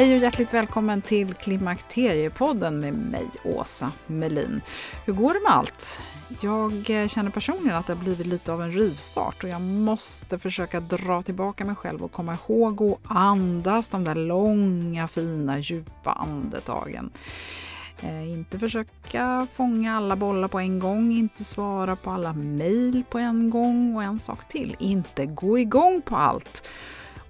Hej och hjärtligt välkommen till Klimakteriepodden med mig, Åsa Melin. Hur går det med allt? Jag eh, känner personligen att det har blivit lite av en rivstart och jag måste försöka dra tillbaka mig själv och komma ihåg att andas de där långa, fina, djupa andetagen. Eh, inte försöka fånga alla bollar på en gång, inte svara på alla mejl på en gång och en sak till, inte gå igång på allt.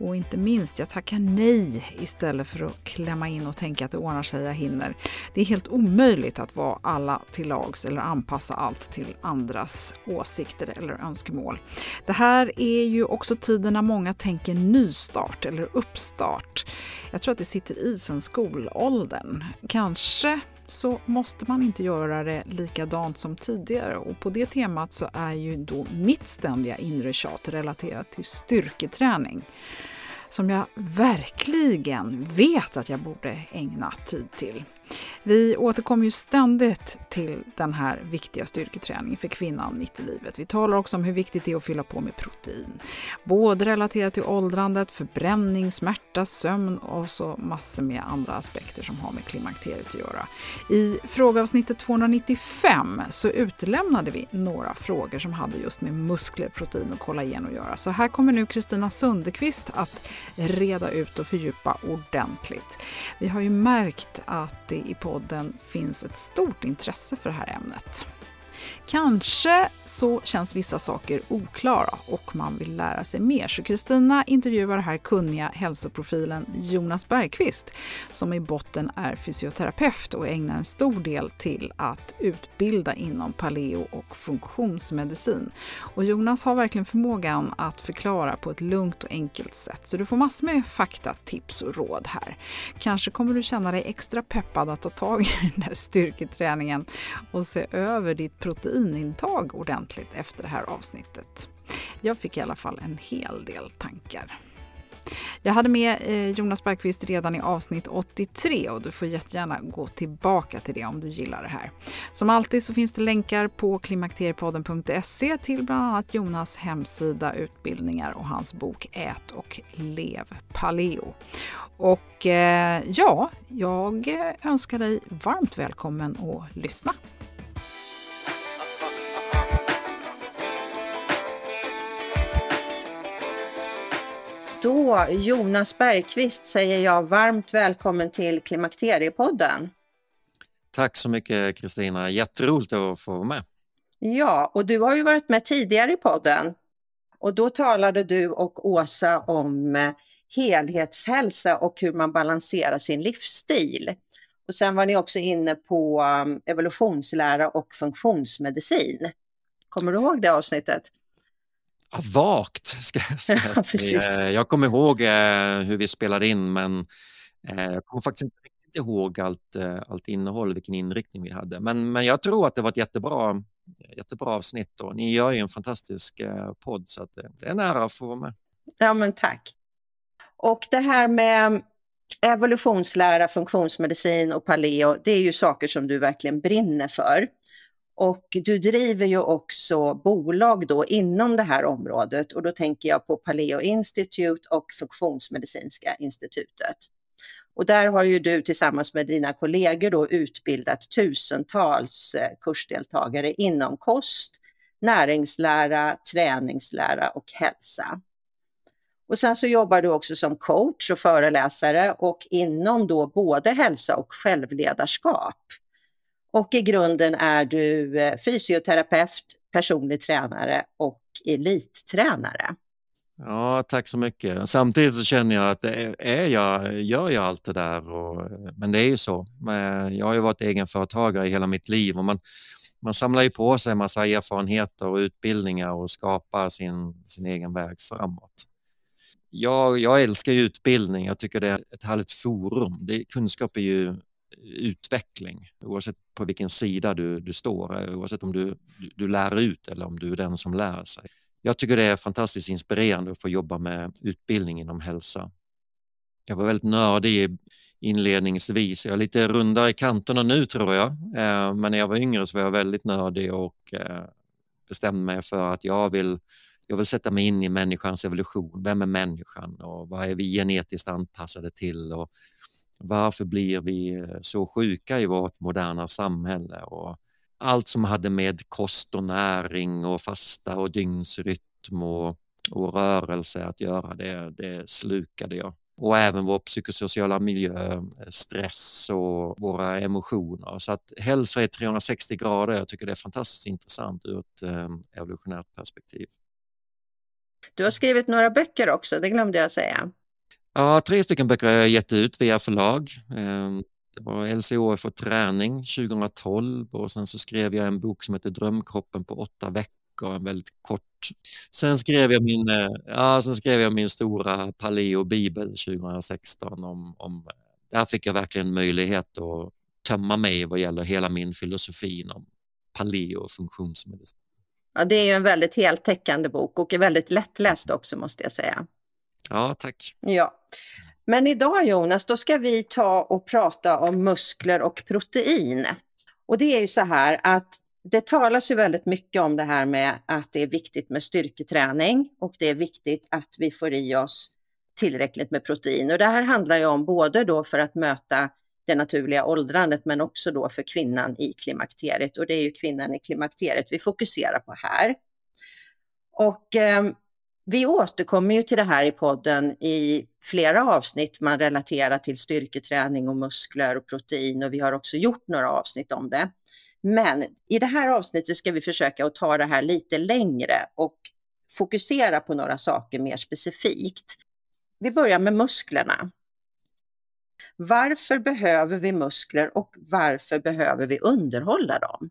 Och inte minst, jag tackar nej istället för att klämma in och tänka att det ordnar sig, jag hinner. Det är helt omöjligt att vara alla till lags eller anpassa allt till andras åsikter eller önskemål. Det här är ju också tiden när många tänker nystart eller uppstart. Jag tror att det sitter i sen skolåldern. Kanske så måste man inte göra det likadant som tidigare. Och på det temat så är ju då mitt ständiga inre tjat relaterat till styrketräning som jag verkligen vet att jag borde ägna tid till. Vi återkommer ju ständigt till den här viktiga styrketräningen för kvinnan mitt i livet. Vi talar också om hur viktigt det är att fylla på med protein. Både relaterat till åldrandet, förbränning, smärta, sömn och så massor med andra aspekter som har med klimakteriet att göra. I frågeavsnittet 295 så utelämnade vi några frågor som hade just med muskler, protein och kollagen att göra. Så här kommer nu Kristina Sundekvist att reda ut och fördjupa ordentligt. Vi har ju märkt att det i podden finns ett stort intresse för det här ämnet. Kanske så känns vissa saker oklara och man vill lära sig mer. Så Kristina intervjuar här kunniga hälsoprofilen Jonas Bergqvist som i botten är fysioterapeut och ägnar en stor del till att utbilda inom paleo och funktionsmedicin. Och Jonas har verkligen förmågan att förklara på ett lugnt och enkelt sätt. Så du får massor med fakta, tips och råd här. Kanske kommer du känna dig extra peppad att ta tag i den här styrketräningen och se över ditt protein proteinintag ordentligt efter det här avsnittet. Jag fick i alla fall en hel del tankar. Jag hade med eh, Jonas Bergqvist redan i avsnitt 83 och du får jättegärna gå tillbaka till det om du gillar det här. Som alltid så finns det länkar på klimakteriepodden.se till bland annat Jonas hemsida, utbildningar och hans bok Ät och lev paleo. Och eh, ja, jag önskar dig varmt välkommen att lyssna. Då, Jonas Bergqvist, säger jag varmt välkommen till Klimakteriepodden. Tack så mycket Kristina, jätteroligt att få vara med. Ja, och du har ju varit med tidigare i podden. Och då talade du och Åsa om eh, helhetshälsa och hur man balanserar sin livsstil. Och sen var ni också inne på um, evolutionslära och funktionsmedicin. Kommer du ihåg det avsnittet? Ja, vagt, ska, ska jag säga. jag kommer ihåg eh, hur vi spelade in, men eh, jag kommer faktiskt inte riktigt ihåg allt, eh, allt innehåll, vilken inriktning vi hade. Men, men jag tror att det var ett jättebra, jättebra avsnitt och ni gör ju en fantastisk podd, så att det är en ära att få vara med. Ja, men tack. Och det här med evolutionslära, funktionsmedicin och paleo, det är ju saker som du verkligen brinner för. Och du driver ju också bolag då inom det här området och då tänker jag på Paleo Institute och Funktionsmedicinska institutet. Och där har ju du tillsammans med dina kollegor då utbildat tusentals eh, kursdeltagare inom kost, näringslära, träningslära och hälsa. Och sen så jobbar du också som coach och föreläsare och inom då både hälsa och självledarskap. Och i grunden är du eh, fysioterapeut, personlig tränare och elittränare. Ja, tack så mycket. Samtidigt så känner jag att är, är jag, gör jag allt det där? Och, men det är ju så. Jag har ju varit egenföretagare i hela mitt liv och man, man samlar ju på sig en massa erfarenheter och utbildningar och skapar sin, sin egen väg framåt. Jag, jag älskar utbildning. Jag tycker det är ett härligt forum. Det, kunskap är ju utveckling oavsett på vilken sida du, du står, eh, oavsett om du, du, du lär ut eller om du är den som lär sig. Jag tycker det är fantastiskt inspirerande att få jobba med utbildning inom hälsa. Jag var väldigt nördig inledningsvis. Jag är lite rundare i kanterna nu tror jag, eh, men när jag var yngre så var jag väldigt nördig och eh, bestämde mig för att jag vill jag vill sätta mig in i människans evolution. Vem är människan och vad är vi genetiskt anpassade till och varför blir vi eh, så sjuka i vårt moderna samhälle? Och allt som hade med kost och näring och fasta och dygnsrytm och, och rörelse att göra, det, det slukade jag. Och även vår psykosociala miljö, eh, stress och våra emotioner. Så att hälsa i 360 grader. Jag tycker det är fantastiskt intressant ur ett eh, evolutionärt perspektiv. Du har skrivit några böcker också, det glömde jag säga. Ja, tre stycken böcker har jag gett ut via förlag. Ehm, det var LCHF och träning 2012 och sen så skrev jag en bok som heter Drömkroppen på åtta veckor, en väldigt kort. Sen skrev jag min, eh, ja, sen skrev jag min stora paleo-bibel 2016 om, om där fick jag verkligen möjlighet att tömma mig vad gäller hela min filosofi om paleo och funktionsmedicin. Ja, det är ju en väldigt heltäckande bok och är väldigt lättläst också måste jag säga. Ja, tack. Ja. Men idag Jonas, då ska vi ta och prata om muskler och protein. Och det är ju så här att det talas ju väldigt mycket om det här med att det är viktigt med styrketräning och det är viktigt att vi får i oss tillräckligt med protein. Och det här handlar ju om både då för att möta det naturliga åldrandet men också då för kvinnan i klimakteriet. Och det är ju kvinnan i klimakteriet vi fokuserar på här. Och eh, vi återkommer ju till det här i podden i flera avsnitt. Man relaterar till styrketräning och muskler och protein och vi har också gjort några avsnitt om det. Men i det här avsnittet ska vi försöka att ta det här lite längre och fokusera på några saker mer specifikt. Vi börjar med musklerna. Varför behöver vi muskler och varför behöver vi underhålla dem?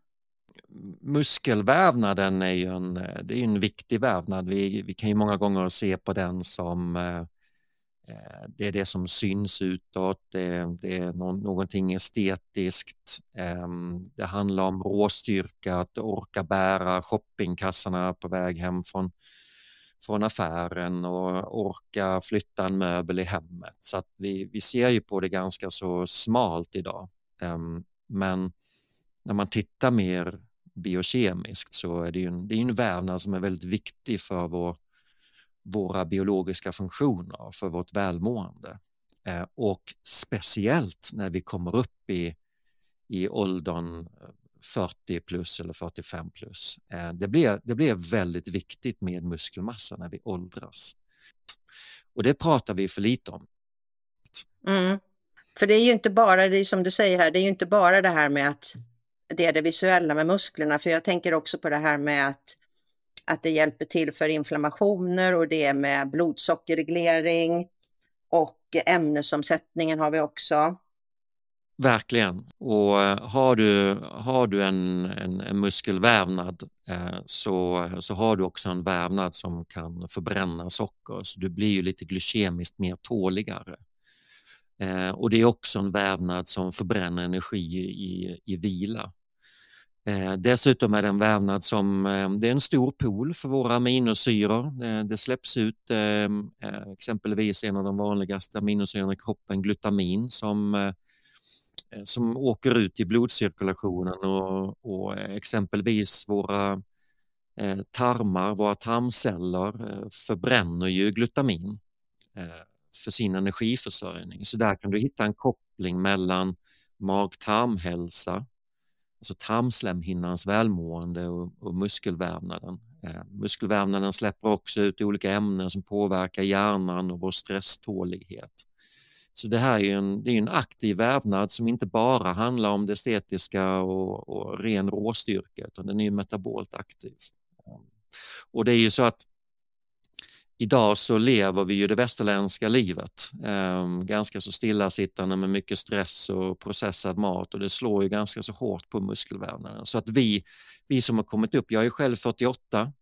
Muskelvävnaden är ju en, eh, det är en viktig vävnad. Vi, vi kan ju många gånger se på den som eh, eh, det är det som syns utåt, det, det är någonting estetiskt. Ehm, det handlar om råstyrka, att orka bära shoppingkassarna på väg hem från, från affären och orka flytta en möbel i hemmet. Så att vi, vi ser ju på det ganska så smalt idag. Ehm, men när man tittar mer biokemiskt så är det ju en, det är en vävnad som är väldigt viktig för vår, våra biologiska funktioner, för vårt välmående. Eh, och speciellt när vi kommer upp i, i åldern eh, 40 plus eller 45 plus. Eh, det, blir, det blir väldigt viktigt med muskelmassa när vi åldras. Och det pratar vi för lite om. Mm. För det är ju inte bara, det är som du säger här, det är ju inte bara det här med att det är det visuella med musklerna, för jag tänker också på det här med att, att det hjälper till för inflammationer och det är med blodsockerreglering och ämnesomsättningen har vi också. Verkligen. Och eh, har du, har du en, en, en muskelvävnad eh, så, så har du också en vävnad som kan förbränna socker, så du blir ju lite glykemiskt mer tåligare. Eh, och det är också en vävnad som förbränner energi i, i vila. Eh, dessutom är det en vävnad som, eh, det är en stor pool för våra aminosyror. Eh, det släpps ut ehm, exempelvis en av de vanligaste aminosyrorna i kroppen, glutamin, som, som åker ut i blodcirkulationen och, och exempelvis våra tarmar, våra tarmceller förbränner ju glutamin. för sin energiförsörjning. Så där kan du hitta en koppling mellan mag-tarmhälsa, alltså tarmslemhinnans välmående och, och muskelvävnaden. Eh, muskelvävnaden släpper också ut olika ämnen som påverkar hjärnan och vår stresstålighet. Så det här är en, det är en aktiv vävnad som inte bara handlar om det estetiska och, och ren råstyrka utan den är metabolt aktiv. Eh, och det är ju så att idag så lever vi ju det västerländska livet. Eh, ganska så stillasittande med mycket stress och processad mat och det slår ju ganska så hårt på muskelvävnaden. Så att vi, vi som har kommit upp, jag är själv 48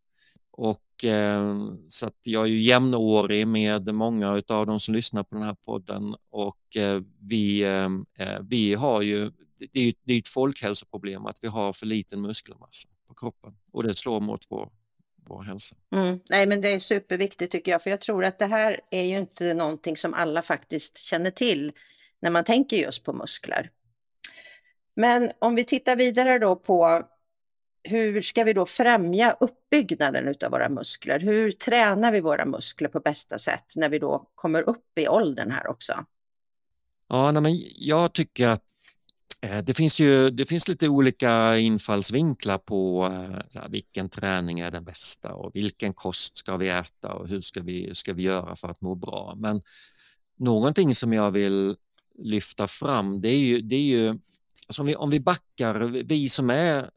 och eh, så att jag är ju jämnårig med många av de som lyssnar på den här podden och eh, vi, ehm, eh, vi har ju, det är, det är ett folkhälsoproblem att vi har för liten muskelmassa på kroppen och det slår mot vår vår hälsa. Mm. Nej, men det är superviktigt tycker jag, för jag tror att det här är ju inte någonting som alla faktiskt känner till när man tänker just på muskler. Men om vi tittar vidare då på hur ska vi då främja uppbyggnaden av våra muskler? Hur tränar vi våra muskler på bästa sätt när vi då kommer upp i åldern här också? Ja, nej, men jag tycker att Eh, det finns ju det finns lite olika infallsvinklar på eh, här, vilken träning är den bästa och vilken kost ska vi äta och hur ska vi, ska vi göra för att må bra. Men någonting som jag vill lyfta fram det är ju, det är ju alltså om, vi, om vi backar, vi som är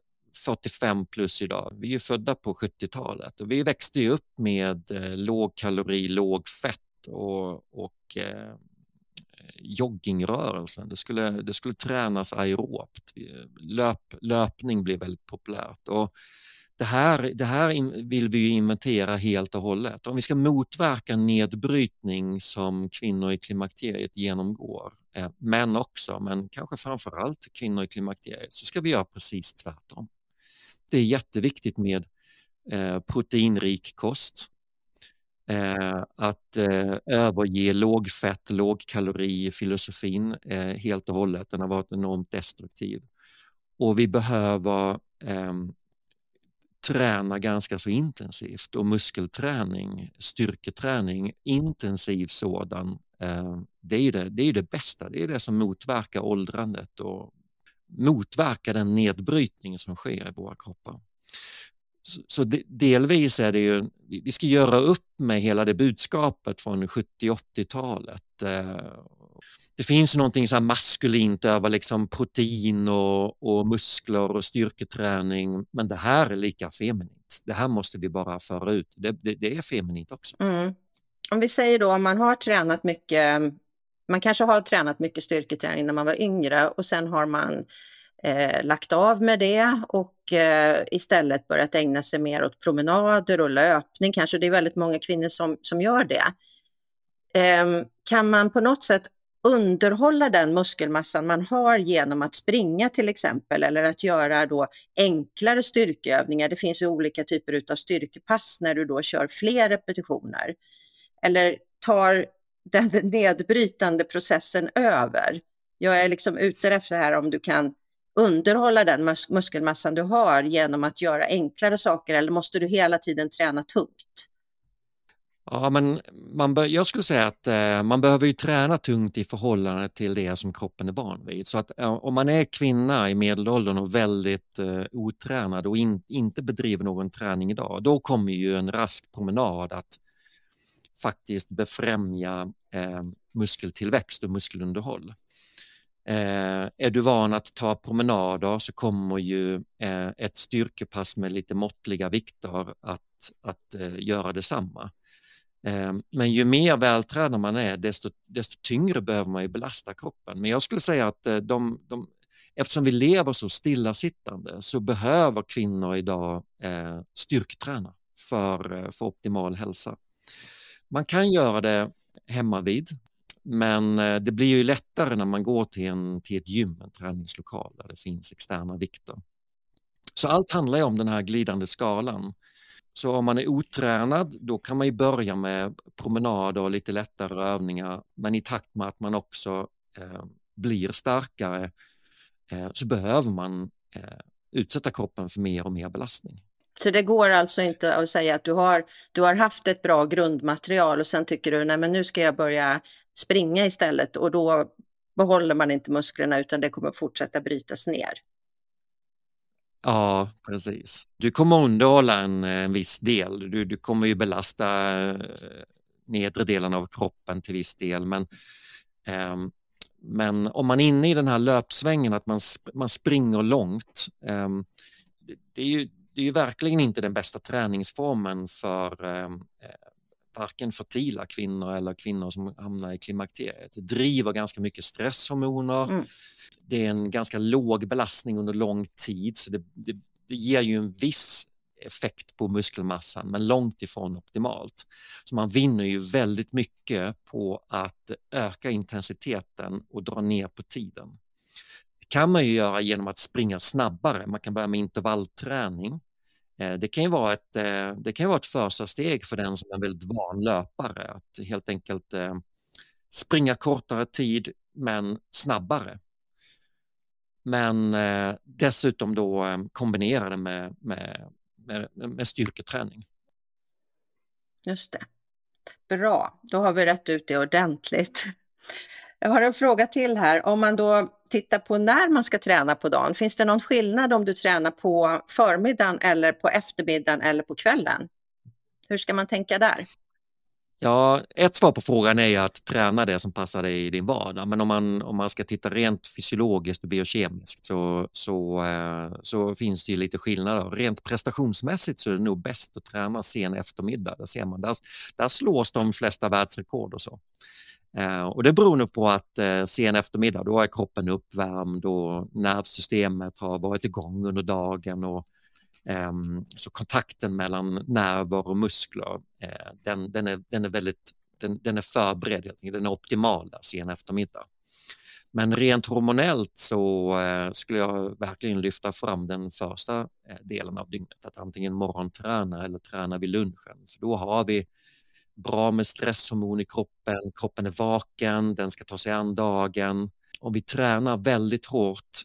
45 plus idag, vi är födda på 70-talet och vi växte ju upp med eh, låg kalori, låg fett och, och eh, joggingrörelsen. Det skulle, det skulle tränas aerobt. Löp, löpning blev väldigt populärt. Och det här, det här vill vi inventera helt och hållet. Om vi ska motverka nedbrytning som kvinnor i klimakteriet genomgår, eh, män också, men kanske framför allt kvinnor i klimakteriet, så ska vi göra precis tvärtom. Det är jätteviktigt med eh, proteinrik kost. Eh, att eh, överge lågfett, lågkalori-filosofin eh, helt och hållet. Den har varit enormt destruktiv. Och vi behöver ehm, träna ganska så intensivt och muskelträning, styrketräning, intensiv sådan, eh, det är, det, det är det bästa. Det är det som motverkar åldrandet och motverkar den nedbrytning som sker i våra kroppar. Så delvis är det ju, vi ska göra upp med hela det budskapet från 70-80-talet. Eh. Det finns någonting så maskulint över liksom protein och, och, muskler och styrketräning, men det här är lika feminint. Det här måste vi bara föra ut. Det, det, det är feminint också. Mm. Om vi säger då om man har tränat mycket, man kanske har tränat mycket styrketräning när man var yngre och sen har man eh, lagt av med det och eh, istället börjat ägna sig mer åt promenader och löpning. Kanske det är väldigt många kvinnor som, som gör det. Eh, kan man på något sätt underhålla den muskelmassan man har genom att springa till exempel eller att göra då enklare styrkeövningar. Det finns ju olika typer av styrkepass när du då kör fler repetitioner. Eller tar den nedbrytande processen över. Jag är liksom ute efter det här om du kan underhålla den mus muskelmassan du har genom att göra enklare saker eller måste du hela tiden träna tungt? Ja, men man jag skulle säga att eh, man behöver ju träna tungt i förhållande till det som kroppen är van vid. Så att eh, om man är kvinna i medelåldern och väldigt eh, otränad och in, inte bedriver någon träning idag, då kommer ju en rask promenad att faktiskt befrämja eh, muskeltillväxt och muskelunderhåll. Eh, är du van att ta promenader så kommer ju eh, ett styrkepass med lite måttliga vikter att, att eh, göra detsamma. Eh, men ju mer vältränad man är, desto, desto tyngre behöver man ju belasta kroppen. Men jag skulle säga att eh, de, de, eftersom vi lever så stillasittande så behöver kvinnor idag eh, styrketräna för, eh, för optimal hälsa. Man kan göra det hemma vid. Men eh, det blir ju lättare när man går till, en, till ett gym, en träningslokal där det finns externa vikter. Så allt handlar ju om den här glidande skalan. Så om man är otränad, då kan man ju börja med promenader och lite lättare övningar. Men i takt med att man också eh, blir starkare eh, så behöver man eh, utsätta kroppen för mer och mer belastning. Så det går alltså inte att säga att du har, du har haft ett bra grundmaterial och sen tycker du nej men nu ska jag börja springa istället och då behåller man inte musklerna utan det kommer fortsätta brytas ner. Ja, precis. Du kommer underhålla en, en viss del. Du, du kommer ju belasta eh, nedre delen av kroppen till viss del. Men, um, men om man är inne i den här löpsvängen, att man, man springer långt, eh, det, är ju, det är ju verkligen inte den bästa träningsformen för ehm, eh, varken fertila kvinnor eller kvinnor som hamnar i klimakteriet. Det driver ganska mycket stresshormoner. Mm. Det är en ganska låg belastning under lång tid så det, det, det ger ju en viss effekt på muskelmassan men långt ifrån optimalt. Så man vinner ju väldigt mycket på att öka intensiteten och dra ner på tiden. Kan man ju göra genom att springa snabbare. Man kan börja med intervallträning eh, det kan ju vara ett, eh, det kan vara ett första steg för den som är en väldigt van löpare att helt enkelt eh, springa kortare tid men snabbare. Men dessutom då kombinera det med, med, med, med styrketräning. Just det. Bra, då har vi rätt ut det ordentligt. Jag har en fråga till här. Om man då tittar på när man ska träna på dagen, finns det någon skillnad om du tränar på förmiddagen eller på eftermiddagen eller på kvällen? Hur ska man tänka där? Ja, ett svar på frågan är att träna det som passar dig i din vardag. Men om man, om man ska titta rent fysiologiskt och biokemiskt så, så, eh, så finns det ju lite skillnader. Rent prestationsmässigt så är det nog bäst att träna sen eftermiddag. Där, ser man, där, där slås de flesta världsrekord och så. Eh, och det beror nog på att eh, sen eftermiddag då är kroppen uppvärmd och nervsystemet har varit igång under dagen och ehm, så kontakten mellan nerver och muskler eh, den, den, är, den är väldigt den, den är förberedd, den är optimal där sen eftermiddag. Men rent hormonellt så skulle jag verkligen lyfta fram den första delen av dygnet, att antingen morgonträna eller träna vid lunchen, för då har vi bra med stresshormon i kroppen, kroppen är vaken, den ska ta sig an dagen. Om vi tränar väldigt hårt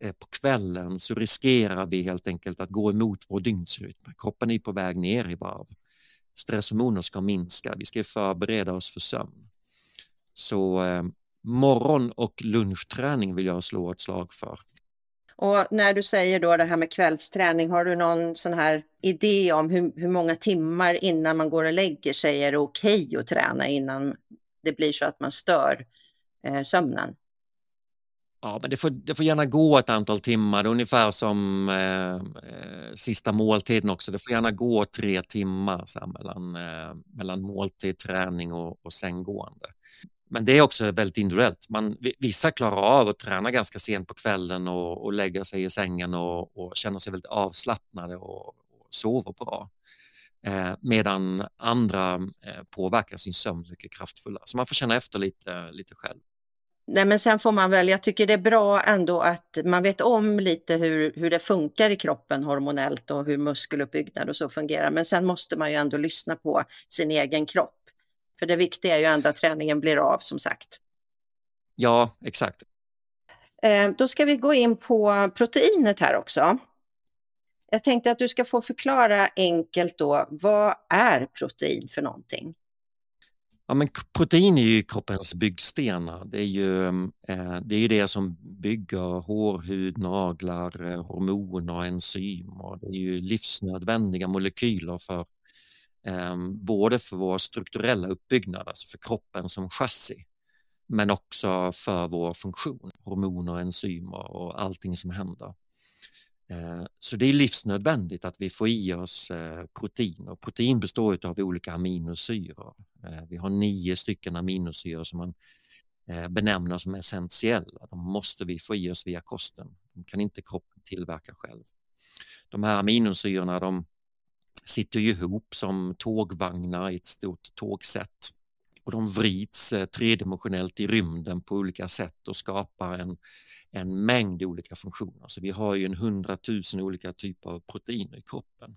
eh, på kvällen så riskerar vi helt enkelt att gå emot vår dygnsrytm. Kroppen är på väg ner i varv. Stresshormoner ska minska, vi ska förbereda oss för sömn. Så eh, morgon och lunchträning vill jag slå ett slag för. Och när du säger då det här med kvällsträning, har du någon sån här idé om hur, hur många timmar innan man går och lägger sig är det okej okay att träna innan det blir så att man stör eh, sömnen? Ja, men det får, det får gärna gå ett antal timmar, ungefär som eh, eh sista måltiden också. Det får gärna gå tre timmar så här, mellan, eh, mellan måltid, träning och, och sänggående. Men det är också väldigt individuellt. Man, vissa klarar av att träna ganska sent på kvällen och, och lägga sig i sängen och, och känna sig väldigt avslappnade och, och sover bra. Eh, medan andra eh, påverkar sin sömn mycket kraftfullare. Så man får känna efter lite, lite själv. Nej, men sen får man väl, jag tycker det är bra ändå att man vet om lite hur, hur det funkar i kroppen hormonellt och hur muskeluppbyggnad och så fungerar. Men sen måste man ju ändå lyssna på sin egen kropp. För det viktiga är ju ändå att träningen blir av som sagt. Ja, exakt. Eh, då ska vi gå in på proteinet här också. Jag tänkte att du ska få förklara enkelt då, vad är protein för någonting? Ja, men protein är ju kroppens byggstenar. Det är ju, eh, det, är ju det som bygger hår, hud, naglar, eh, hormoner, enzymer. Det är ju livsnödvändiga molekyler för Ehm, både för vår strukturella uppbyggnad, alltså för kroppen som chassi, men också för vår funktion, hormoner, enzymer och allting som händer. Ehm, så det är livsnödvändigt att vi får i oss eh, protein och protein består av olika aminosyror. Ehm, vi har nio stycken aminosyror som man eh, benämner som essentiella. De måste vi få i oss via kosten. De kan inte kroppen tillverka själv. De här aminosyrorna de sitter ju ihop som tågvagnar i ett stort tågsätt. Och de vrids eh, tredimensionellt i rymden på olika sätt och skapar en, en mängd olika funktioner. Så vi har ju en hundratusen olika typer av proteiner i kroppen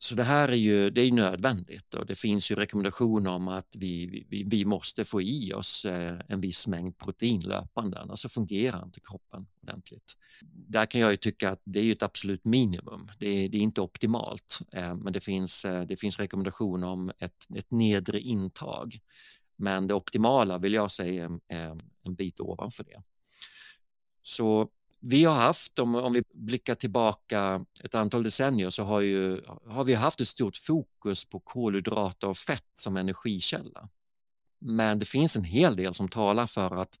så det här är ju det är nödvändigt och det finns ju rekommendationer om att vi, vi, vi måste få i oss eh, en viss mängd protein löpande, annars så fungerar inte kroppen ordentligt. Där kan jag ju tycka att det är ett absolut minimum. Det är, det är inte optimalt, eh, men det finns, eh, det finns rekommendationer om ett, ett nedre intag. Men det optimala vill jag säga är en bit ovanför det. Så vi har haft, om, om vi blickar tillbaka ett antal decennier, så har, ju, har vi haft ett stort fokus på kolhydrater och fett som energikälla. Men det finns en hel del som talar för att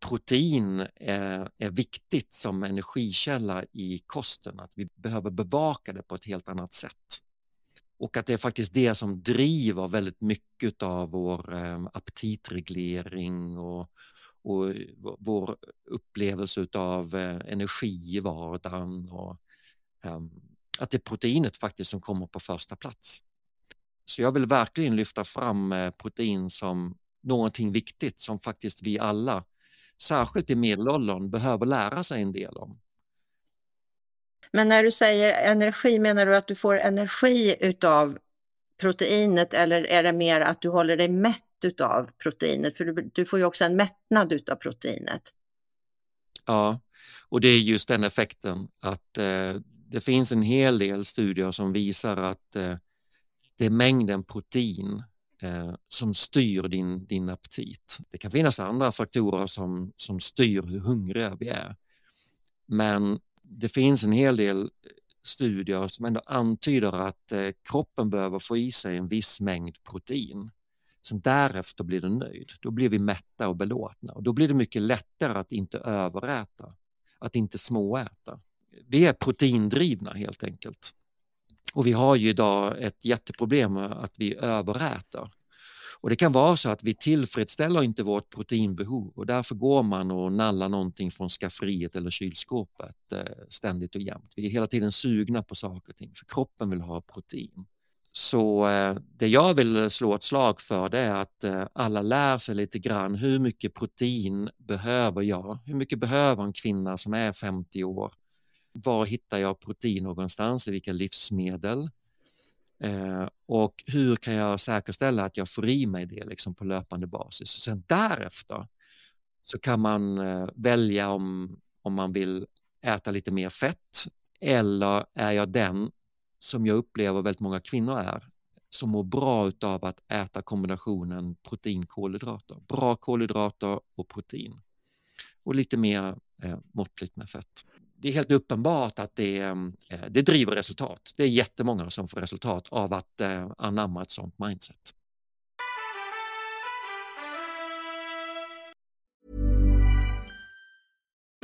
protein är, är, viktigt som energikälla i kosten, att vi behöver bevaka det på ett helt annat sätt. Och att det är faktiskt det som driver väldigt mycket av vår eh, aptitreglering och, och vår upplevelse av eh, energi i vardagen och ehm, att det är proteinet faktiskt som kommer på första plats. Så jag vill verkligen lyfta fram eh, protein som någonting viktigt som faktiskt vi alla, särskilt i medelåldern, behöver lära sig en del om. Men när du säger energi, menar du att du får energi utav proteinet eller är det mer att du håller dig mätt utav proteinet? För du, du får ju också en mättnad utav proteinet. Ja, och det är just den effekten att eh, det finns en hel del studier som visar att eh, det är mängden protein eh, som styr din, din aptit. Det kan finnas andra faktorer som, som styr hur hungriga vi är. Men det finns en hel del studier som ändå antyder att eh, kroppen behöver få i sig en viss mängd protein. Sen därefter blir den nöjd. Då blir vi mätta och belåtna och då blir det mycket lättare att inte överäta, att inte småäta. Vi är proteindrivna helt enkelt. Och vi har ju idag ett jätteproblem med att vi överäter. Och det kan vara så att vi tillfredsställer inte vårt proteinbehov och därför går man och nallar någonting från skafferiet eller kylskåpet eh, ständigt och jämt. Vi är hela tiden sugna på saker och ting för kroppen vill ha protein. Så eh, det jag vill slå ett slag för det är att eh, alla lär sig lite grann hur mycket protein behöver jag? Hur mycket behöver en kvinna som är 50 år? Var hittar jag protein någonstans? I vilka livsmedel? Eh, och hur kan jag säkerställa att jag får i mig det liksom på löpande basis? Och sen därefter så kan man välja om, om man vill äta lite mer fett eller är jag den som jag upplever väldigt många kvinnor är, som mår bra av att äta kombinationen protein-kolhydrater. Bra kolhydrater och protein. Och lite mer eh, måttligt med fett. Det är helt uppenbart att det, eh, det driver resultat. Det är jättemånga som får resultat av att eh, anamma ett sånt mindset.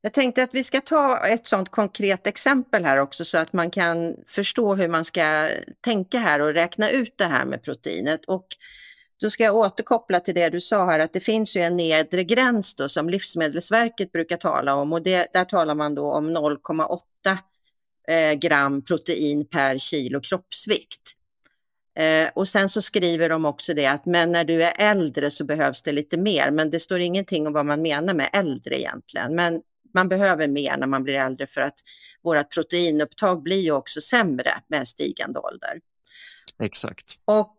Jag tänkte att vi ska ta ett sådant konkret exempel här också så att man kan förstå hur man ska tänka här och räkna ut det här med proteinet. Och då ska jag återkoppla till det du sa här att det finns ju en nedre gräns då som Livsmedelsverket brukar tala om och det, där talar man då om 0,8 eh, gram protein per kilo kroppsvikt. Eh, och sen så skriver de också det att men när du är äldre så behövs det lite mer, men det står ingenting om vad man menar med äldre egentligen. Men man behöver mer när man blir äldre för att vårt proteinupptag blir ju också sämre med stigande ålder. Exakt. Och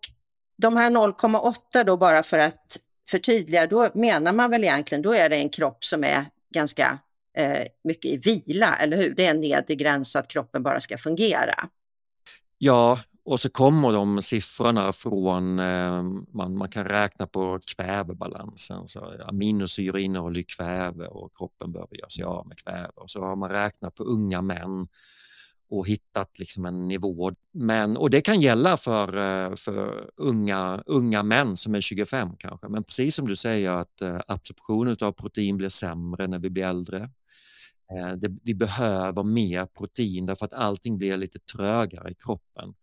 de här 0,8 då bara för att förtydliga, då menar man väl egentligen, då är det en kropp som är ganska eh, mycket i vila, eller hur? Det är en nedre gräns så att kroppen bara ska fungera. Ja, och så kommer de siffrorna från, eh, man, man kan räkna på kvävebalansen. Så aminosyror innehåller kväve och kroppen behöver göra sig av med kväve. Och så har man räknat på unga män och hittat liksom en nivå. Men, och det kan gälla för, eh, för unga, unga män som är 25 kanske. Men precis som du säger att eh, absorptionen av protein blir sämre när vi blir äldre. Eh, det, vi behöver mer protein därför att allting blir lite trögare i kroppen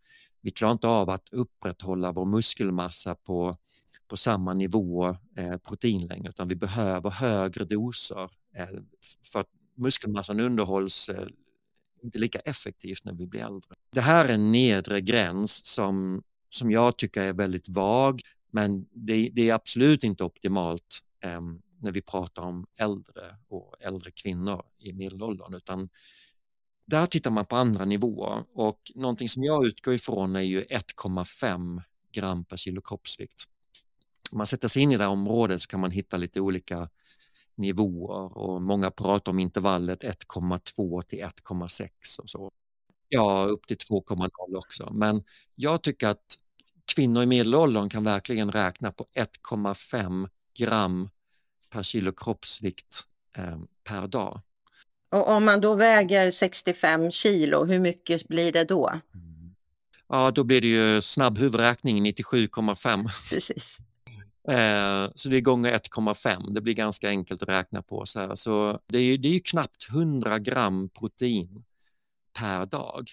vi klarar inte av att upprätthålla vår muskelmassa på, på samma nivå eh, protein längre utan vi behöver högre doser eh, för att muskelmassan underhålls eh, inte lika effektivt när vi blir äldre. Det här är en nedre gräns som, som jag tycker är väldigt vag men det, det är absolut inte optimalt eh, när vi pratar om äldre och äldre kvinnor i medelåldern utan där tittar man på andra nivåer och någonting som jag utgår ifrån är ju 1,5 gram per kilo kroppsvikt. Om man sätter sig in i det här området så kan man hitta lite olika nivåer och många pratar om intervallet 1,2 till 1,6 och så. Ja, upp till 2,0 också. Men jag tycker att kvinnor i medelåldern kan verkligen räkna på 1,5 gram per kilo kroppsvikt eh, per dag. Och om man då väger 65 kilo, hur mycket blir det då? Ja, då blir det ju snabb huvudräkning 97,5. Precis. Eh, så det är gånger 1,5. Det blir ganska enkelt att räkna på. Så, här. så det, är, det är knappt 100 gram protein per dag.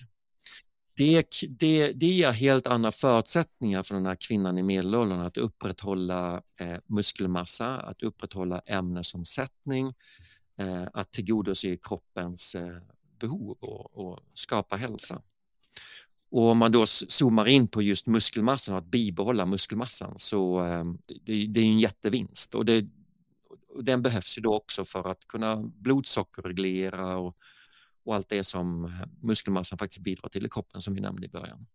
Det, det, det ger helt andra förutsättningar för den här kvinnan i medelåldern att upprätthålla eh, muskelmassa, att upprätthålla ämnesomsättning, Eh, att tillgodose kroppens eh, behov och, och skapa hälsa. Och om man då zoomar in på just muskelmassan och att bibehålla muskelmassan så ehm, det, det är en jättevinst och, det, och den behövs ju då också för att kunna blodsockerreglera och, och allt det som eh, muskelmassan faktiskt bidrar till i kroppen som vi nämnde i början.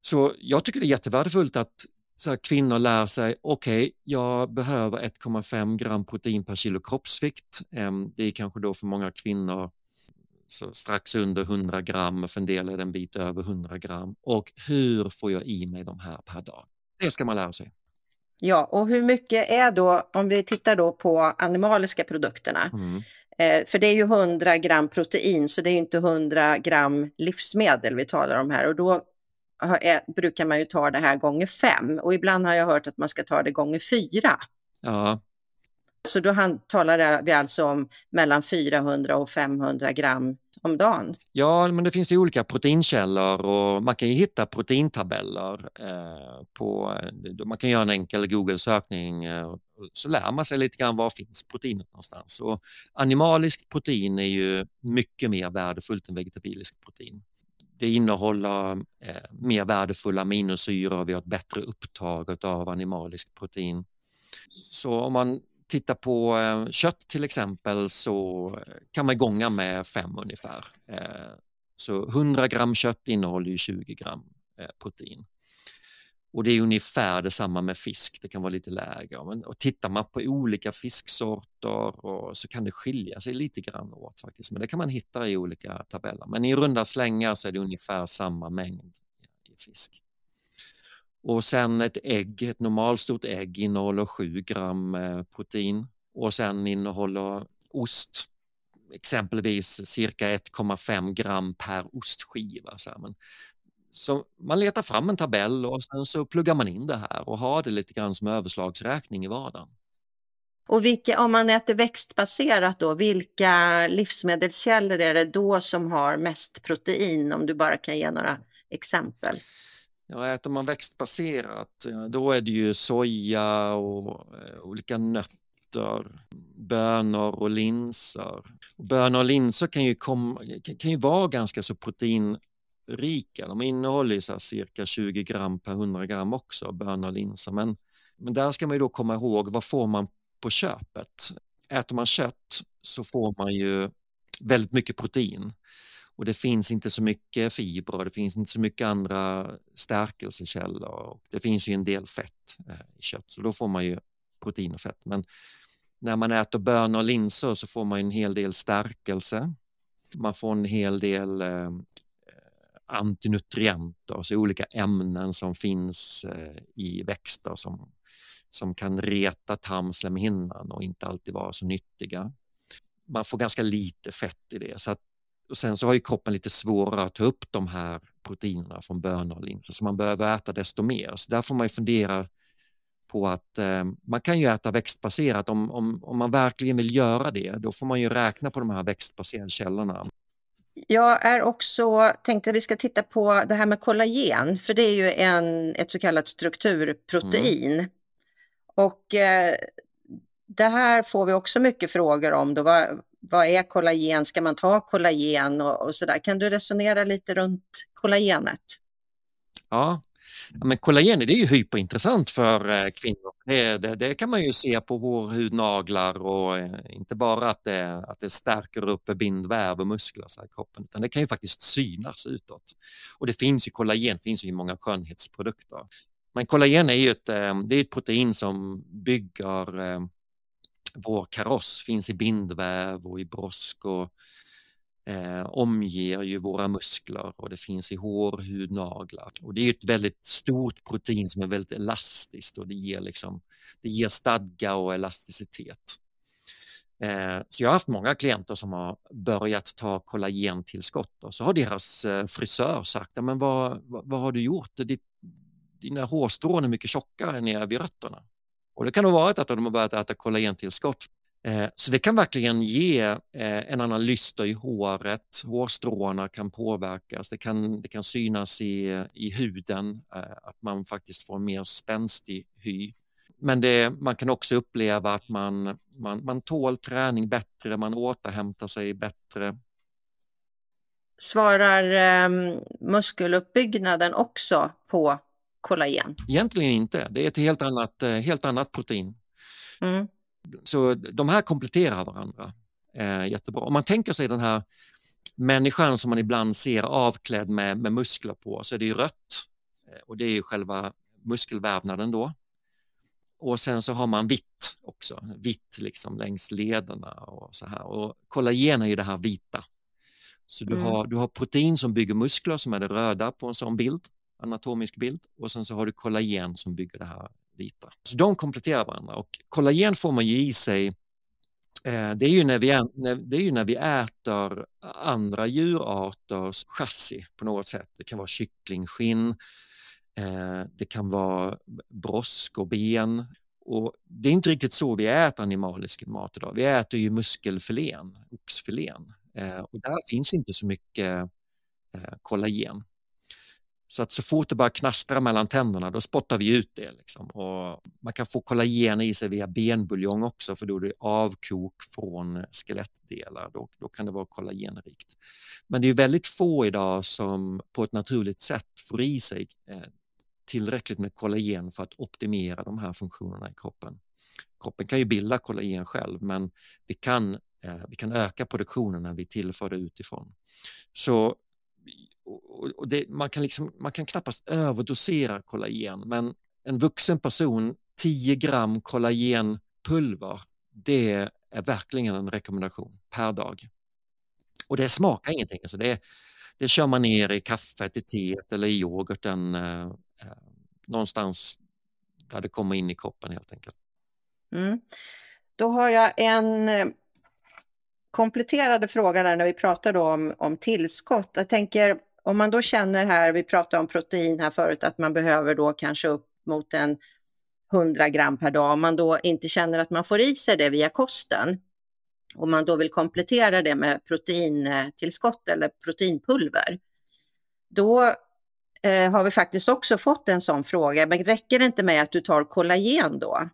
Så jag tycker det är jättevärdefullt att så här, kvinnor lär sig, okej, okay, jag behöver 1,5 gram protein per kilo kroppsvikt. Ehm, det är kanske då för många kvinnor så strax under 100 gram, för en del är det en bit över 100 gram. Och hur får jag i mig de här per dag? Det ska man lära sig. Ja, och hur mycket är då, om vi tittar då på animaliska produkterna, mm. eh, för det är ju 100 gram protein, så det är inte 100 gram livsmedel vi talar om här. Och då brukar man ju ta det här gånger fem och ibland har jag hört att man ska ta det gånger fyra. Ja. Så då han, talar vi alltså om mellan 400 och 500 gram om dagen. Ja, men det finns ju olika proteinkällor och man kan ju hitta proteintabeller. Eh, på, man kan göra en enkel Google-sökning eh, så lär man sig lite grann var finns proteinet någonstans. Och animaliskt protein är ju mycket mer värdefullt än vegetabiliskt protein. Det innehåller eh, mer värdefulla aminosyror, vi har ett bättre upptag av animaliskt protein. Så om man tittar på eh, kött till exempel så kan man gånga med fem ungefär. Eh, så 100 gram kött innehåller ju 20 gram eh, protein. Och det är ungefär detsamma med fisk, det kan vara lite lägre. Men, och tittar man på olika fisksorter och, så kan det skilja sig lite grann åt faktiskt. Men det kan man hitta i olika tabeller. Men i runda slängar så är det ungefär samma mängd i fisk. Och sen ett ägg, ett normalstort ägg innehåller 7 gram eh, protein och sen innehåller ost exempelvis cirka 1,5 gram per ostskiva. Så, men så man letar fram en tabell och sen så pluggar man in det här och har det lite grann som överslagsräkning i vardagen. Och vilka, om man äter växtbaserat då, vilka livsmedelskällor är det då som har mest protein? Om du bara kan ge några exempel. Ja, äter man växtbaserat, då är det ju soja och eh, olika nötter, bönor och linser. Bönor och linser kan ju, komma, kan ju vara ganska så rika. De innehåller så cirka 20 gram per 100 gram också, bönor och linser. Men, men där ska man ju då komma ihåg, vad får man på köpet? Äter man kött så får man ju väldigt mycket protein och det finns inte så mycket fibrer, det finns inte så mycket andra stärkelsekällor och det finns ju en del fett eh, i kött så då får man ju protein och fett. Men när man äter bönor och linser så får man en hel del stärkelse. Man får en hel del eh, antinutrienter, alltså olika ämnen som finns eh, i växter som, som kan reta tarmslemhinnan och inte alltid vara så nyttiga. Man får ganska lite fett i det så att och sen så har ju kroppen lite svårare att ta upp de här proteinerna från bönor och linser så man behöver äta desto mer. Så där får man ju fundera på att eh, man kan ju äta växtbaserat om, om, om man verkligen vill göra det. Då får man ju räkna på de här växtbaserade källorna. Jag är också, tänkte att vi ska titta på det här med kollagen, för det är ju en, ett så kallat strukturprotein. Mm. Och eh, det här får vi också mycket frågor om. Då, vad, vad är kollagen? Ska man ta kollagen och, och så där? Kan du resonera lite runt kollagenet? Ja, men kollagen det är ju hyperintressant för eh, kvinnor. Det, det, det, kan man ju se på hår, hud, naglar och eh, inte bara att det, att det stärker upp bindväv och muskler i kroppen utan det kan ju faktiskt synas utåt. Och det finns ju kollagen finns ju i många skönhetsprodukter. Men kollagen är ju ett, eh, det är ett protein som bygger vår kaross finns i bindväv och i brosk och eh, omger ju våra muskler och det finns i hår, hud, naglar. Och det är ett väldigt stort protein som är väldigt elastiskt och det ger, liksom, det ger stadga och elasticitet. Eh, så jag har haft många klienter som har börjat ta kollagentillskott och så har deras eh, frisör sagt, men vad, vad, vad har du gjort? Ditt, dina hårstrån är mycket tjockare nere vid rötterna. Och det kan ha varit att de har börjat äta kollagentillskott. Eh, så det kan verkligen ge eh, en annan lyster i håret, hårstråna kan påverkas, det kan, det kan synas i, i huden, eh, att man faktiskt får en mer spänstig hy. Men det, man kan också uppleva att man, man, man tål träning bättre, man återhämtar sig bättre. Svarar eh, muskeluppbyggnaden också på kollagen? Egentligen inte, det är ett helt annat, helt annat protein. Mm. Så de här kompletterar varandra eh, jättebra. Om man tänker sig den här människan som man ibland ser avklädd med, med muskler på så är det ju rött eh, och det är ju själva muskelvävnaden då. Och sen så har man vitt också, vitt liksom längs lederna och så här. Och kollagen är ju det här vita. Så du, mm. har, du har protein som bygger muskler som är det röda på en sån bild anatomisk bild och sen så har du kollagen som bygger det här vita. Så de kompletterar varandra och kollagen får man ju i sig eh, det är, ju när vi, det är ju när vi äter andra djurarters chassi på något sätt. Det kan vara kycklingskinn, eh, det kan vara brosk och ben. Och det är inte riktigt så vi äter animalisk mat idag. Vi äter ju muskelfilén, oxfilén. Eh, och där finns inte så mycket eh, kollagen. Så att så fort det börjar knastra mellan tänderna då spottar vi ut det. Liksom. Och man kan få kollagen i sig via benbuljong också för då är det avkok från skelettdelar. Då, då kan det vara kollagenrikt. Men det är väldigt få idag som på ett naturligt sätt får i sig eh, tillräckligt med kollagen för att optimera de här funktionerna i kroppen. Kroppen kan ju bilda kollagen själv men vi kan, eh, vi kan öka produktionen när vi tillför det utifrån. Så och det, man, kan liksom, man kan knappast överdosera kollagen, men en vuxen person, 10 gram kollagenpulver, det är verkligen en rekommendation per dag. Och det smakar ingenting, alltså det, det kör man ner i kaffet, i teet eller i yoghurten, eh, eh, någonstans där det kommer in i kroppen helt enkelt. Mm. Då har jag en eh, kompletterande fråga där när vi pratar om, om tillskott. Jag tänker om man då känner här, vi pratade om protein här förut, att man behöver då kanske upp mot en 100 gram per dag, om man då inte känner att man får i sig det via kosten, om man då vill komplettera det med proteintillskott eller proteinpulver, då eh, har vi faktiskt också fått en sån fråga. Men räcker det inte med att du tar kollagen då?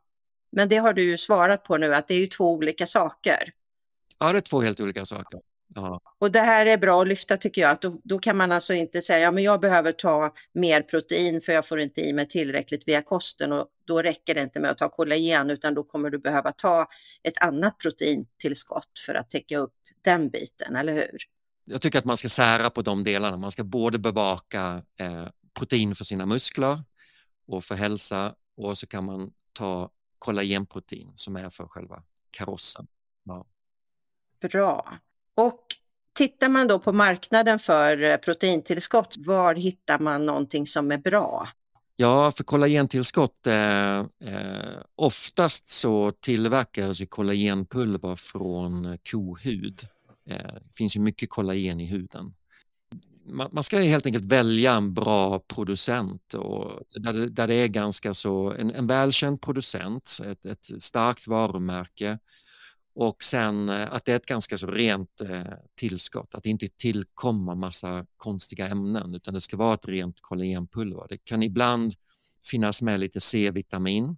Men det har du ju svarat på nu, att det är ju två olika saker. Ja, det är två helt olika saker. Ja. Och det här är bra att lyfta tycker jag, att då, då, kan man alltså inte säga, ja men jag behöver ta mer protein för jag får inte i mig tillräckligt via kosten och då räcker det inte med att ta kollagen utan då kommer du behöva ta ett annat proteintillskott för att täcka upp den biten, eller hur? Jag tycker att man ska sära på de delarna. Man ska både bevaka eh, protein för sina muskler och för hälsa och så kan man ta kollagenprotein som är för själva karossen. Ja. Bra. Och tittar man då på marknaden för eh, proteintillskott, var hittar man någonting som är bra? Ja, för kollagentillskott, eh, eh, oftast så tillverkas ju kollagenpulver från kohud. Eh, det finns ju mycket kollagen i huden. Man, man ska helt enkelt välja en bra producent och där, det, där det är ganska så, en, en välkänd producent, ett, ett starkt varumärke och sen eh, att det är ett ganska så rent eh, tillskott, att det inte tillkommer massa konstiga ämnen utan det ska vara ett rent kollagenpulver. Det kan ibland finnas med lite C-vitamin.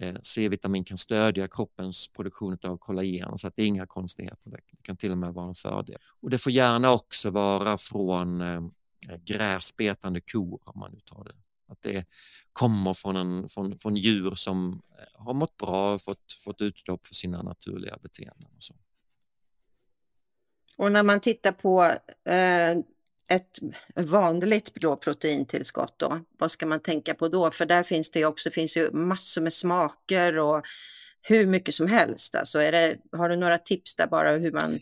Eh, C-vitamin kan stödja kroppens produktion av kollagen så att det är inga konstigheter. Det kan till och med vara en fördel. Och det får gärna också vara från gräsbetande kor om man nu tar det att det kommer från, en, från, från djur som eh, har mått bra och fått, fått utlopp för sina naturliga beteenden. Och, så. och när man tittar på eh, ett vanligt då proteintillskott, då, vad ska man tänka på då? För där finns det också finns ju massor med smaker och hur mycket som helst. Alltså är det, har du några tips där bara hur man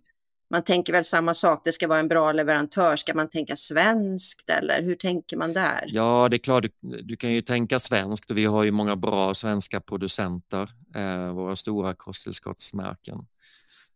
man tänker väl samma sak, det ska vara en bra leverantör. Ska man tänka svenskt eller hur tänker man där? Ja, det är klart, du, du kan ju tänka svenskt och vi har ju många bra svenska producenter, eh, våra stora kosttillskottsmärken.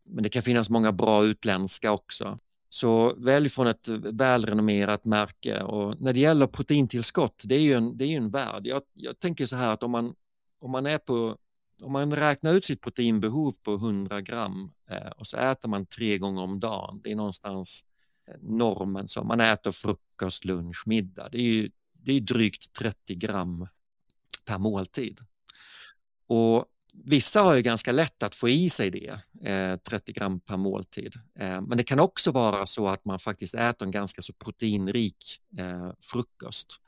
Men det kan finnas många bra utländska också. Så välj från ett välrenommerat märke och när det gäller proteintillskott, det är ju en, det är en värld. Jag, jag tänker så här att om man, om man är på om man räknar ut sitt proteinbehov på 100 gram eh, och så äter man tre gånger om dagen, det är någonstans eh, normen som man äter frukost, lunch, middag. Det är ju det är drygt 30 gram per måltid. Och vissa har ju ganska lätt att få i sig det, eh, 30 gram per måltid. Eh, men det kan också vara så att man faktiskt äter en ganska så proteinrik eh, frukost.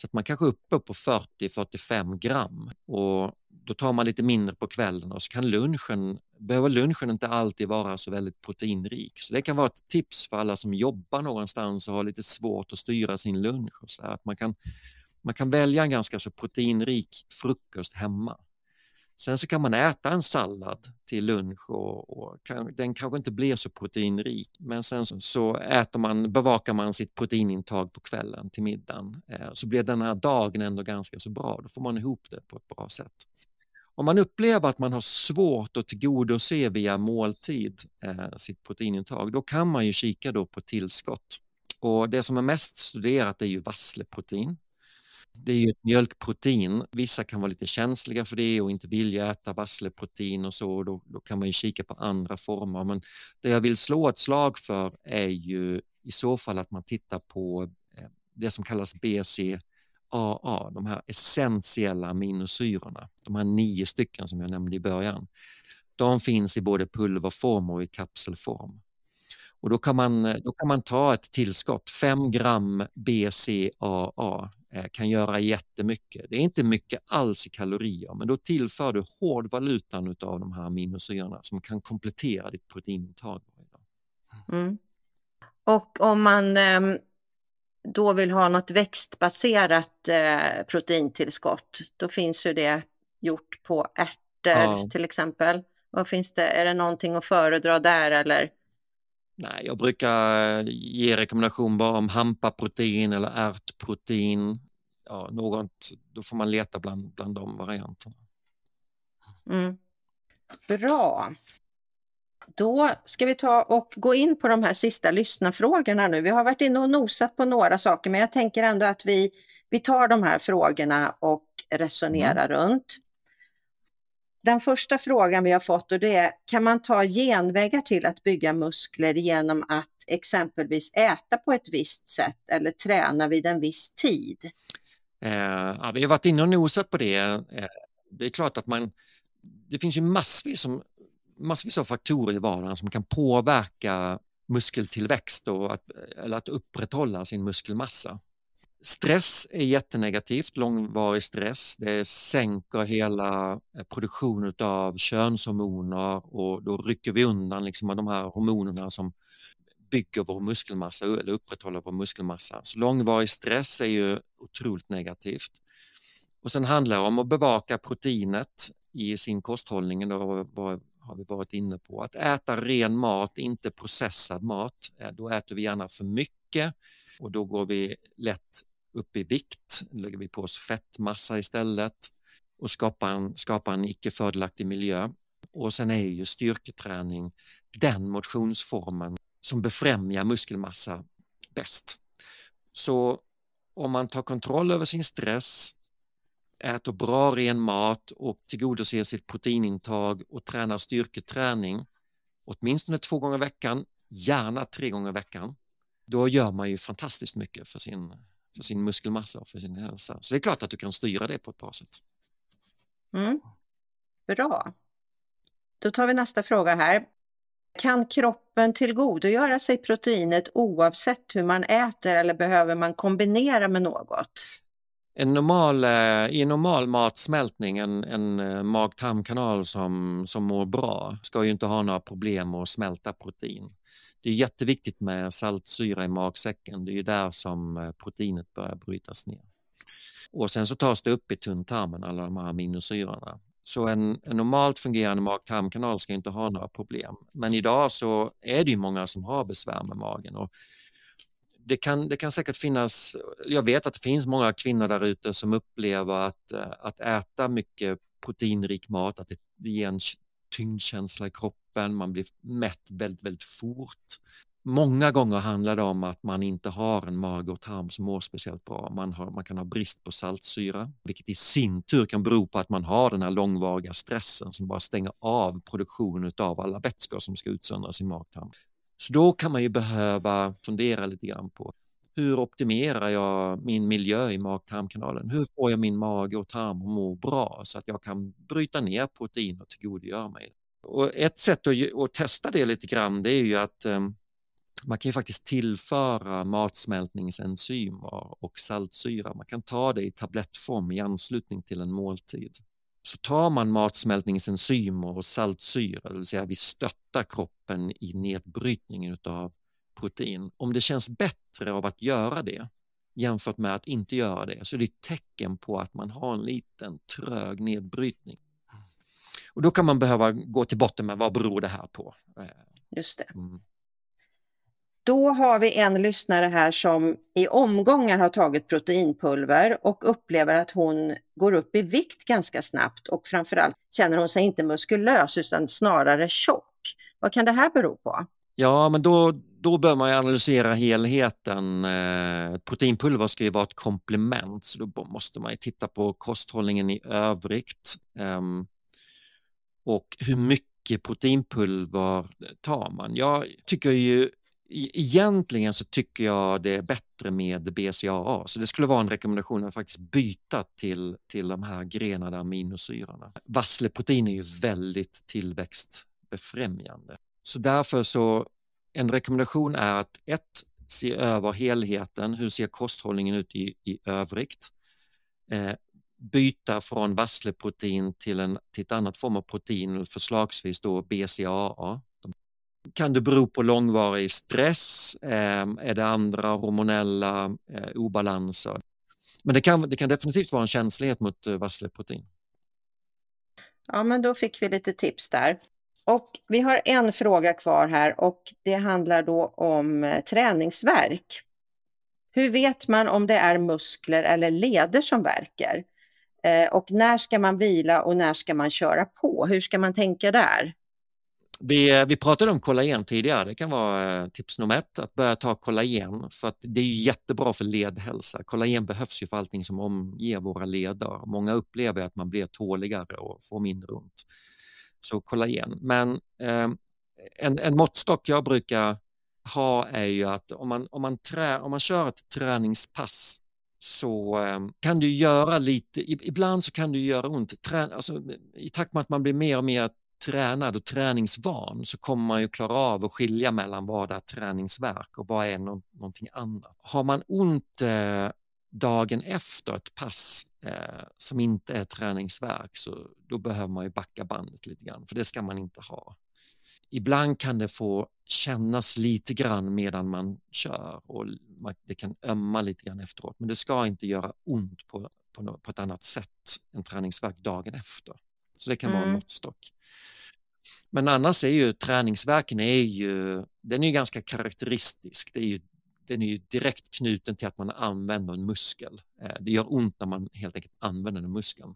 Så att man kanske är uppe på 40-45 gram och då tar man lite mindre på kvällen och så kan lunchen, behöver lunchen inte alltid vara så väldigt proteinrik. Så det kan vara ett tips för alla som jobbar någonstans och har lite svårt att styra sin lunch. Och så där. Att man, kan, man kan välja en ganska så proteinrik frukost hemma. Sen så kan man äta en sallad till lunch och, och kan, den kanske inte blir så proteinrik men sen så, så, äter man, bevakar man sitt proteinintag på kvällen till middagen eh, så blir den här dagen ändå ganska så bra. Då får man ihop det på ett bra sätt. Om man upplever att man har svårt att tillgodose via måltid eh, sitt proteinintag, då kan man ju kika då på tillskott. Och det som är mest studerat är ju vassleprotein. Det är ju ett mjölkprotein. Vissa kan vara lite känsliga för det och inte vilja äta vassleprotein och så. Då, då kan man ju kika på andra former. Men det jag vill slå ett slag för är ju i så fall att man tittar på eh, det som kallas BCAA, de här essentiella aminosyrorna, de här nio stycken som jag nämnde i början, de finns i både pulverform och i kapselform. Och då kan man, eh, då kan man ta ett tillskott, 5 gram BCAA kan göra jättemycket. Det är inte mycket alls i kalorier, men då tillför du hårdvalutan av de här aminosyrorna som kan komplettera ditt proteinintag. Mm. Och om man ehm, då vill ha något växtbaserat eh, proteintillskott, då finns ju det gjort på ärtor ja. till exempel. Vad finns det, är det någonting att föredra där eller? Nej, jag brukar ge rekommendation bara om hampaprotein eller ärtprotein. Ja, något, då får man leta bland, bland de varianterna. Mm. Bra. Då ska vi ta och gå in på de här sista lyssnarfrågorna nu. Vi har varit inne och nosat på några saker, men jag tänker ändå att vi, Vi tar de här frågorna och resonerar mm. runt. Den första frågan vi har fått och det är, kan man ta genvägar till att bygga muskler genom att exempelvis äta på ett visst sätt eller träna vid en viss tid? Eh, ja, vi har varit inne och nosat på det. Eh, det är klart att man, det finns ju massvis, som, massvis av faktorer i vardagen som kan påverka muskeltillväxt och att, eller att upprätthålla sin muskelmassa. Stress är jättenegativt, långvarig stress. Det sänker hela eh, produktionen av könshormoner och då rycker vi undan liksom de här hormonerna som bygger vår muskelmassa eller upprätthåller vår muskelmassa. Så långvarig stress är ju otroligt negativt. Och sen handlar det om att bevaka proteinet i sin kosthållning, då har vi varit inne på. Att äta ren mat, inte processad mat. Eh, då äter vi gärna för mycket och då går vi lätt upp i vikt, lägger vi på oss fettmassa istället och skapar en, skapar en icke fördelaktig miljö. Och sen är ju styrketräning den motionsformen som befrämjar muskelmassa bäst. Så om man tar kontroll över sin stress, äter bra ren mat och tillgodoser sitt proteinintag och tränar styrketräning åtminstone två gånger i veckan, gärna tre gånger i veckan, då gör man ju fantastiskt mycket för sin, för sin muskelmassa och för sin hälsa. Så det är klart att du kan styra det på ett bra sätt. Mm. Bra. Då tar vi nästa fråga här. Kan kroppen tillgodogöra sig proteinet oavsett hur man äter eller behöver man kombinera med något? En normal, eh, I en normal matsmältning, en, en eh, mag-tarmkanal som, som mår bra ska ju inte ha några problem att smälta protein. Det är jätteviktigt med saltsyra i magsäcken. Det är ju där som eh, proteinet börjar brytas ner. Och sen så tas det upp i tunntarmen, alla de här aminosyrorna. Så en, en normalt fungerande mag-tarmkanal ska inte ha några problem. Men idag så är det ju många som har besvär med magen. Och det, kan, det kan säkert finnas, jag vet att det finns många kvinnor där ute som upplever att, eh, att äta mycket proteinrik mat, att det ger en tyngdkänsla i kroppen, man blir mätt väldigt, väldigt fort. Många gånger handlar det om att man inte har en mage och tarm som mår speciellt bra. Man, har, man kan ha brist på saltsyra, vilket i sin tur kan bero på att man har den här långvariga stressen som bara stänger av produktionen av alla vätskor som ska utsöndras i magtarm. Så då kan man ju behöva fundera lite grann på hur optimerar jag min miljö i mag-tarmkanalen? Hur får jag min mage och tarm att må bra så att jag kan bryta ner protein och tillgodogöra mig? Och ett sätt att, att, testa det lite grann det är ju att um, man kan ju faktiskt tillföra matsmältningsenzymer och saltsyra. Man kan ta det i tablettform i anslutning till en måltid. Så tar man matsmältningsenzymer och saltsyra, det vill säga vi stöttar kroppen i nedbrytningen av protein. Om det känns bättre av att göra det jämfört med att inte göra det så är det ett tecken på att man har en liten trög nedbrytning. Och då kan man behöva gå till botten med vad beror det här på? Just det. Mm. Då har vi en lyssnare här som i omgångar har tagit proteinpulver och upplever att hon går upp i vikt ganska snabbt och framförallt känner hon sig inte muskulös utan snarare tjock. Vad kan det här bero på? Ja, men då, då bör man analysera helheten. Eh, proteinpulver ska ju vara ett komplement så då måste man titta på kosthållningen i övrigt. Ehm, och hur mycket proteinpulver tar man? Jag tycker ju e-, Egentligen så tycker jag det är bättre med BCAA, så det skulle vara en rekommendation att faktiskt byta till, till de här grenade aminosyrorna. Vassleprotein är ju väldigt tillväxtbefrämjande. Så därför så en rekommendation är att ett, se över helheten, hur ser kosthållningen ut i, i övrigt? Eh, byta från vassleprotein till, en, till ett annat form av protein, förslagsvis då BCAA kan det bero på långvarig stress? Eh, är det andra hormonella eh, obalanser? Men det kan, det kan definitivt vara en känslighet mot eh, vassleprotein. Ja, men då fick vi lite tips där. Och vi har en fråga kvar här och det handlar då om eh, träningsverk. Hur vet man om det är muskler eller leder som verkar? Eh, och när ska man vila och när ska man köra på? Hur ska man tänka där? vi, eh, vi pratade om kollagen tidigare. Det kan vara tips nummer ett, att börja ta kollagen för att det är jättebra för ledhälsa. Kollagen behövs ju för allting som omger våra leder. Många upplever att man blir tåligare och får mindre ont. Så kolla igen. Men eh, en, en måttstock jag brukar ha är ju att om man, om man, trä, om man kör ett träningspass så eh, kan du göra lite, ibland så kan du göra ont. Trä, alltså, I takt med att man blir mer och mer tränad och träningsvan så kommer man ju klara av att skilja mellan vad är träningsverk och vad är no någonting annat. Har man ont eh, dagen efter ett pass eh, som inte är träningsverk så då behöver man ju backa bandet lite grann för det ska man inte ha. Ibland kan det få kännas lite grann medan man kör och det kan ömma lite grann efteråt men det ska inte göra ont på, på, på ett annat sätt än träningsverk dagen efter. Så det kan mm. vara en mm. måttstock. Men annars är ju träningsverken är ju, den är ganska karaktäristisk. Det är ju, den är ju direkt knuten till att man använder en muskel. Eh, det gör ont när man helt enkelt använder den muskeln.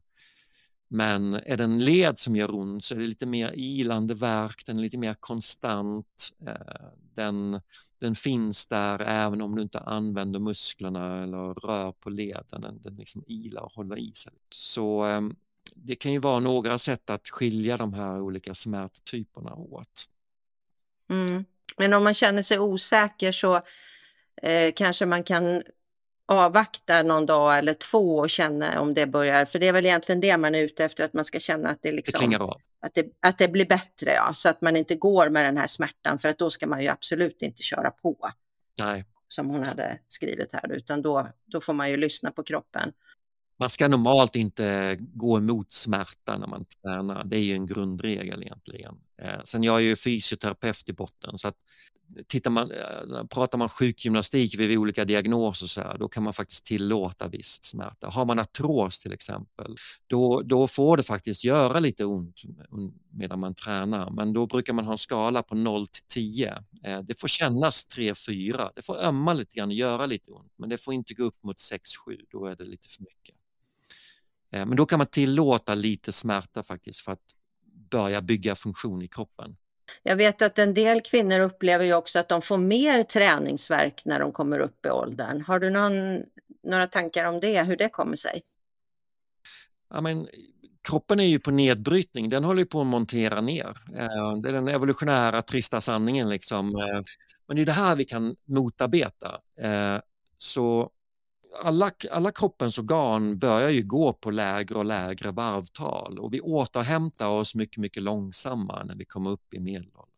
Men är det en led som gör ont så är det lite mer ilande verk, den är lite mer konstant. Eh, den, den finns där även om du inte använder musklerna eller rör på leden. Den, den liksom ilar och håller i sig. Så ehm, det kan ju vara några sätt att skilja de här olika smärttyperna åt. Mm. Men om man känner sig osäker så eh, kanske man kan avvakta någon dag eller två och känna om det börjar, för det är väl egentligen det man är ute efter, att man ska känna att det, liksom, det. Att, det, att det blir bättre, ja, så att man inte går med den här smärtan, för att då ska man ju absolut inte köra på. Nej. Som hon hade skrivit här, utan då, då får man ju lyssna på kroppen man ska normalt inte gå emot smärta när man tränar. Det är ju en grundregel egentligen. Eh, sen jag är ju fysioterapeut i botten så att tittar man, eh, pratar man sjukgymnastik vid olika diagnoser så här, då kan man faktiskt tillåta viss smärta. Har man artros till exempel, då, då får det faktiskt göra lite ont medan man tränar, men då brukar man ha en skala på 0 till 10. Eh, det får kännas 3-4, det får ömma lite grann och göra lite ont, men det får inte gå upp mot 6-7, då är det lite för mycket. Men då kan man tillåta lite smärta faktiskt för att börja bygga funktion i kroppen. Jag vet att en del kvinnor upplever ju också att de får mer träningsverk när de kommer upp i åldern. Har du någon, några tankar om det, hur det kommer sig? Ja, men, kroppen är ju på nedbrytning, den håller på att montera ner. Eh, det är den evolutionära trista sanningen. Liksom. Eh, men det är det här vi kan motarbeta. Så alla, alla kroppens organ börjar ju gå på lägre och lägre varvtal och vi återhämtar oss mycket, mycket långsammare när vi kommer upp i medelåldern.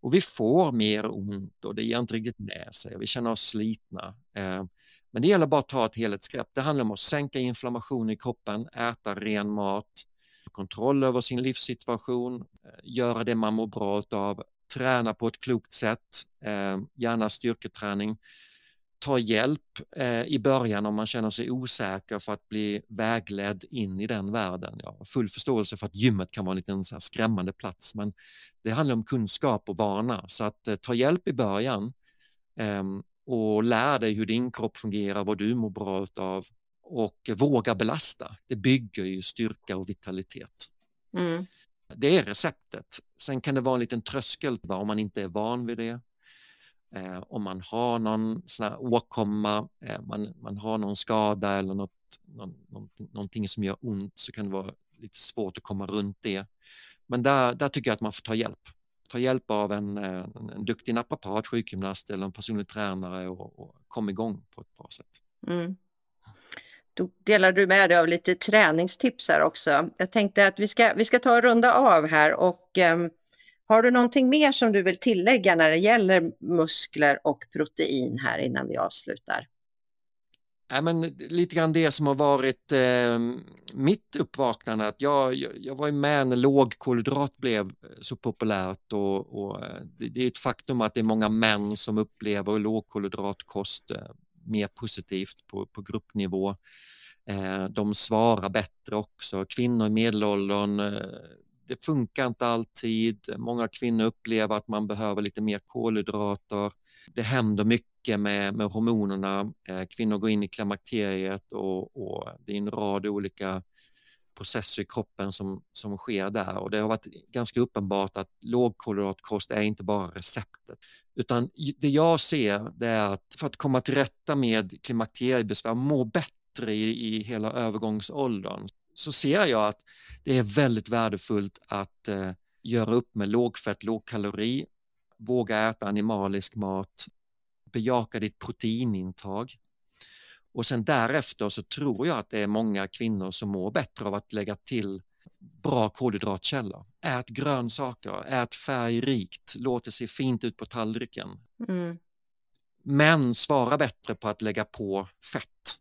Och vi får mer ont och det ger inte riktigt med sig och vi känner oss slitna. Eh, men det gäller bara att ta ett helhetsgrepp. Det handlar om att sänka inflammation i kroppen, äta ren mat, kontroll över sin livssituation, eh, göra det man mår bra av, träna på ett klokt sätt, eh, gärna styrketräning ta hjälp eh, i början om man känner sig osäker för att bli vägledd in i den världen. Jag har full förståelse för att gymmet kan vara en liten så skrämmande plats men det handlar om kunskap och vana så att eh, ta hjälp i början eh, och lär dig hur din kropp fungerar, vad du mår bra av och våga belasta. Det bygger ju styrka och vitalitet. Mm. Det är receptet. Sen kan det vara en liten tröskel om man inte är van vid det Eh, om man har någon sån åkomma, eh, man, man har någon skada eller något, någon, någonting, någonting som gör ont så kan det vara lite svårt att komma runt det. Men där, där tycker jag att man får ta hjälp. Ta hjälp av en, en, en duktig naprapat, sjukgymnast eller en personlig tränare och, och kom igång på ett bra sätt. Mm. Då delar du med dig av lite träningstips här också. Jag tänkte att vi ska, vi ska ta en runda av här och um, har du någonting mer som du vill tillägga när det gäller muskler och protein här innan vi avslutar? Ja, men lite grann det som har varit eh, mitt uppvaknande. Att jag, jag var med när lågkolhydrat blev eh, så populärt och, och eh, det, det, är ett faktum att det är många män som upplever lågkolhydratkost eh, mer positivt på, på gruppnivå. Eh, de svarar bättre också. Kvinnor i medelåldern eh, det funkar inte alltid. Många kvinnor upplever att man behöver lite mer kolhydrater. Det händer mycket med, med hormonerna. Eh, kvinnor går in i klimakteriet och, och det är en rad olika processer i kroppen som, som sker där och det har varit ganska uppenbart att lågkolhydratkost är inte bara receptet. Utan det jag ser det är att för att komma till rätta med klimakteriebesvär, må bättre i, i hela övergångsåldern, så ser jag att det är väldigt värdefullt att eh, göra upp med lågfett, lågkalori, våga äta animalisk mat, bejaka ditt proteinintag. Och sen därefter så tror jag att det är många kvinnor som mår bättre av att lägga till bra kolhydratkällor. Ät grönsaker, ät färgrikt, låt det se fint ut på tallriken. Mm. Men svara bättre på att lägga på fett.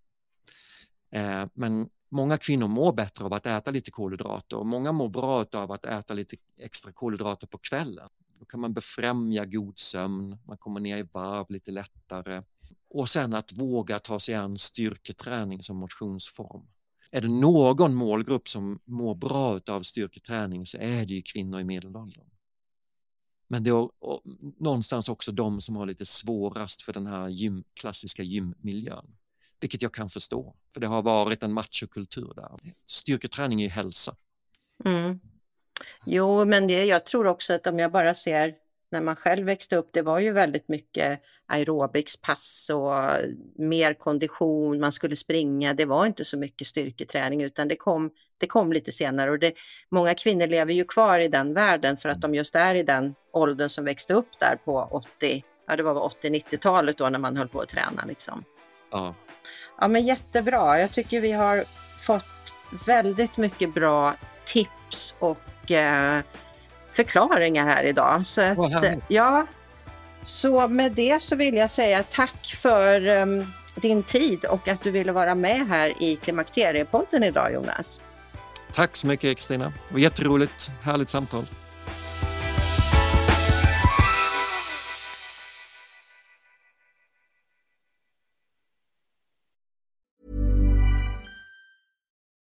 Eh, men många kvinnor mår bättre av att äta lite kolhydrater och många mår bra av att äta lite extra kolhydrater på kvällen. Då kan man befrämja god sömn, man kommer ner i varv lite lättare. Och sen att våga ta sig an styrketräning som motionsform. Är det någon målgrupp som mår bra av styrketräning så är det ju kvinnor i medelåldern. Men det är någonstans också de som har lite svårast för den här gym, klassiska gymmiljön. Vilket jag kan förstå, för det har varit en machokultur där. Styrketräning är ju hälsa. Mm. Jo, men det, jag tror också att om jag bara ser när man själv växte upp, det var ju väldigt mycket aerobicspass och mer kondition, man skulle springa. Det var inte så mycket styrketräning utan det kom, det kom lite senare. Och det, många kvinnor lever ju kvar i den världen för att de just är i den åldern som växte upp där på 80, ja det var 80-90-talet då när man höll på att träna liksom. Ja. Ja men jättebra, jag tycker vi har fått väldigt mycket bra tips och eh, förklaringar här idag. Så, att, ja, så med det så vill jag säga tack för um, din tid och att du ville vara med här i Klimakteriepodden idag Jonas. Tack så mycket Kristina. Det var jätteroligt, härligt samtal.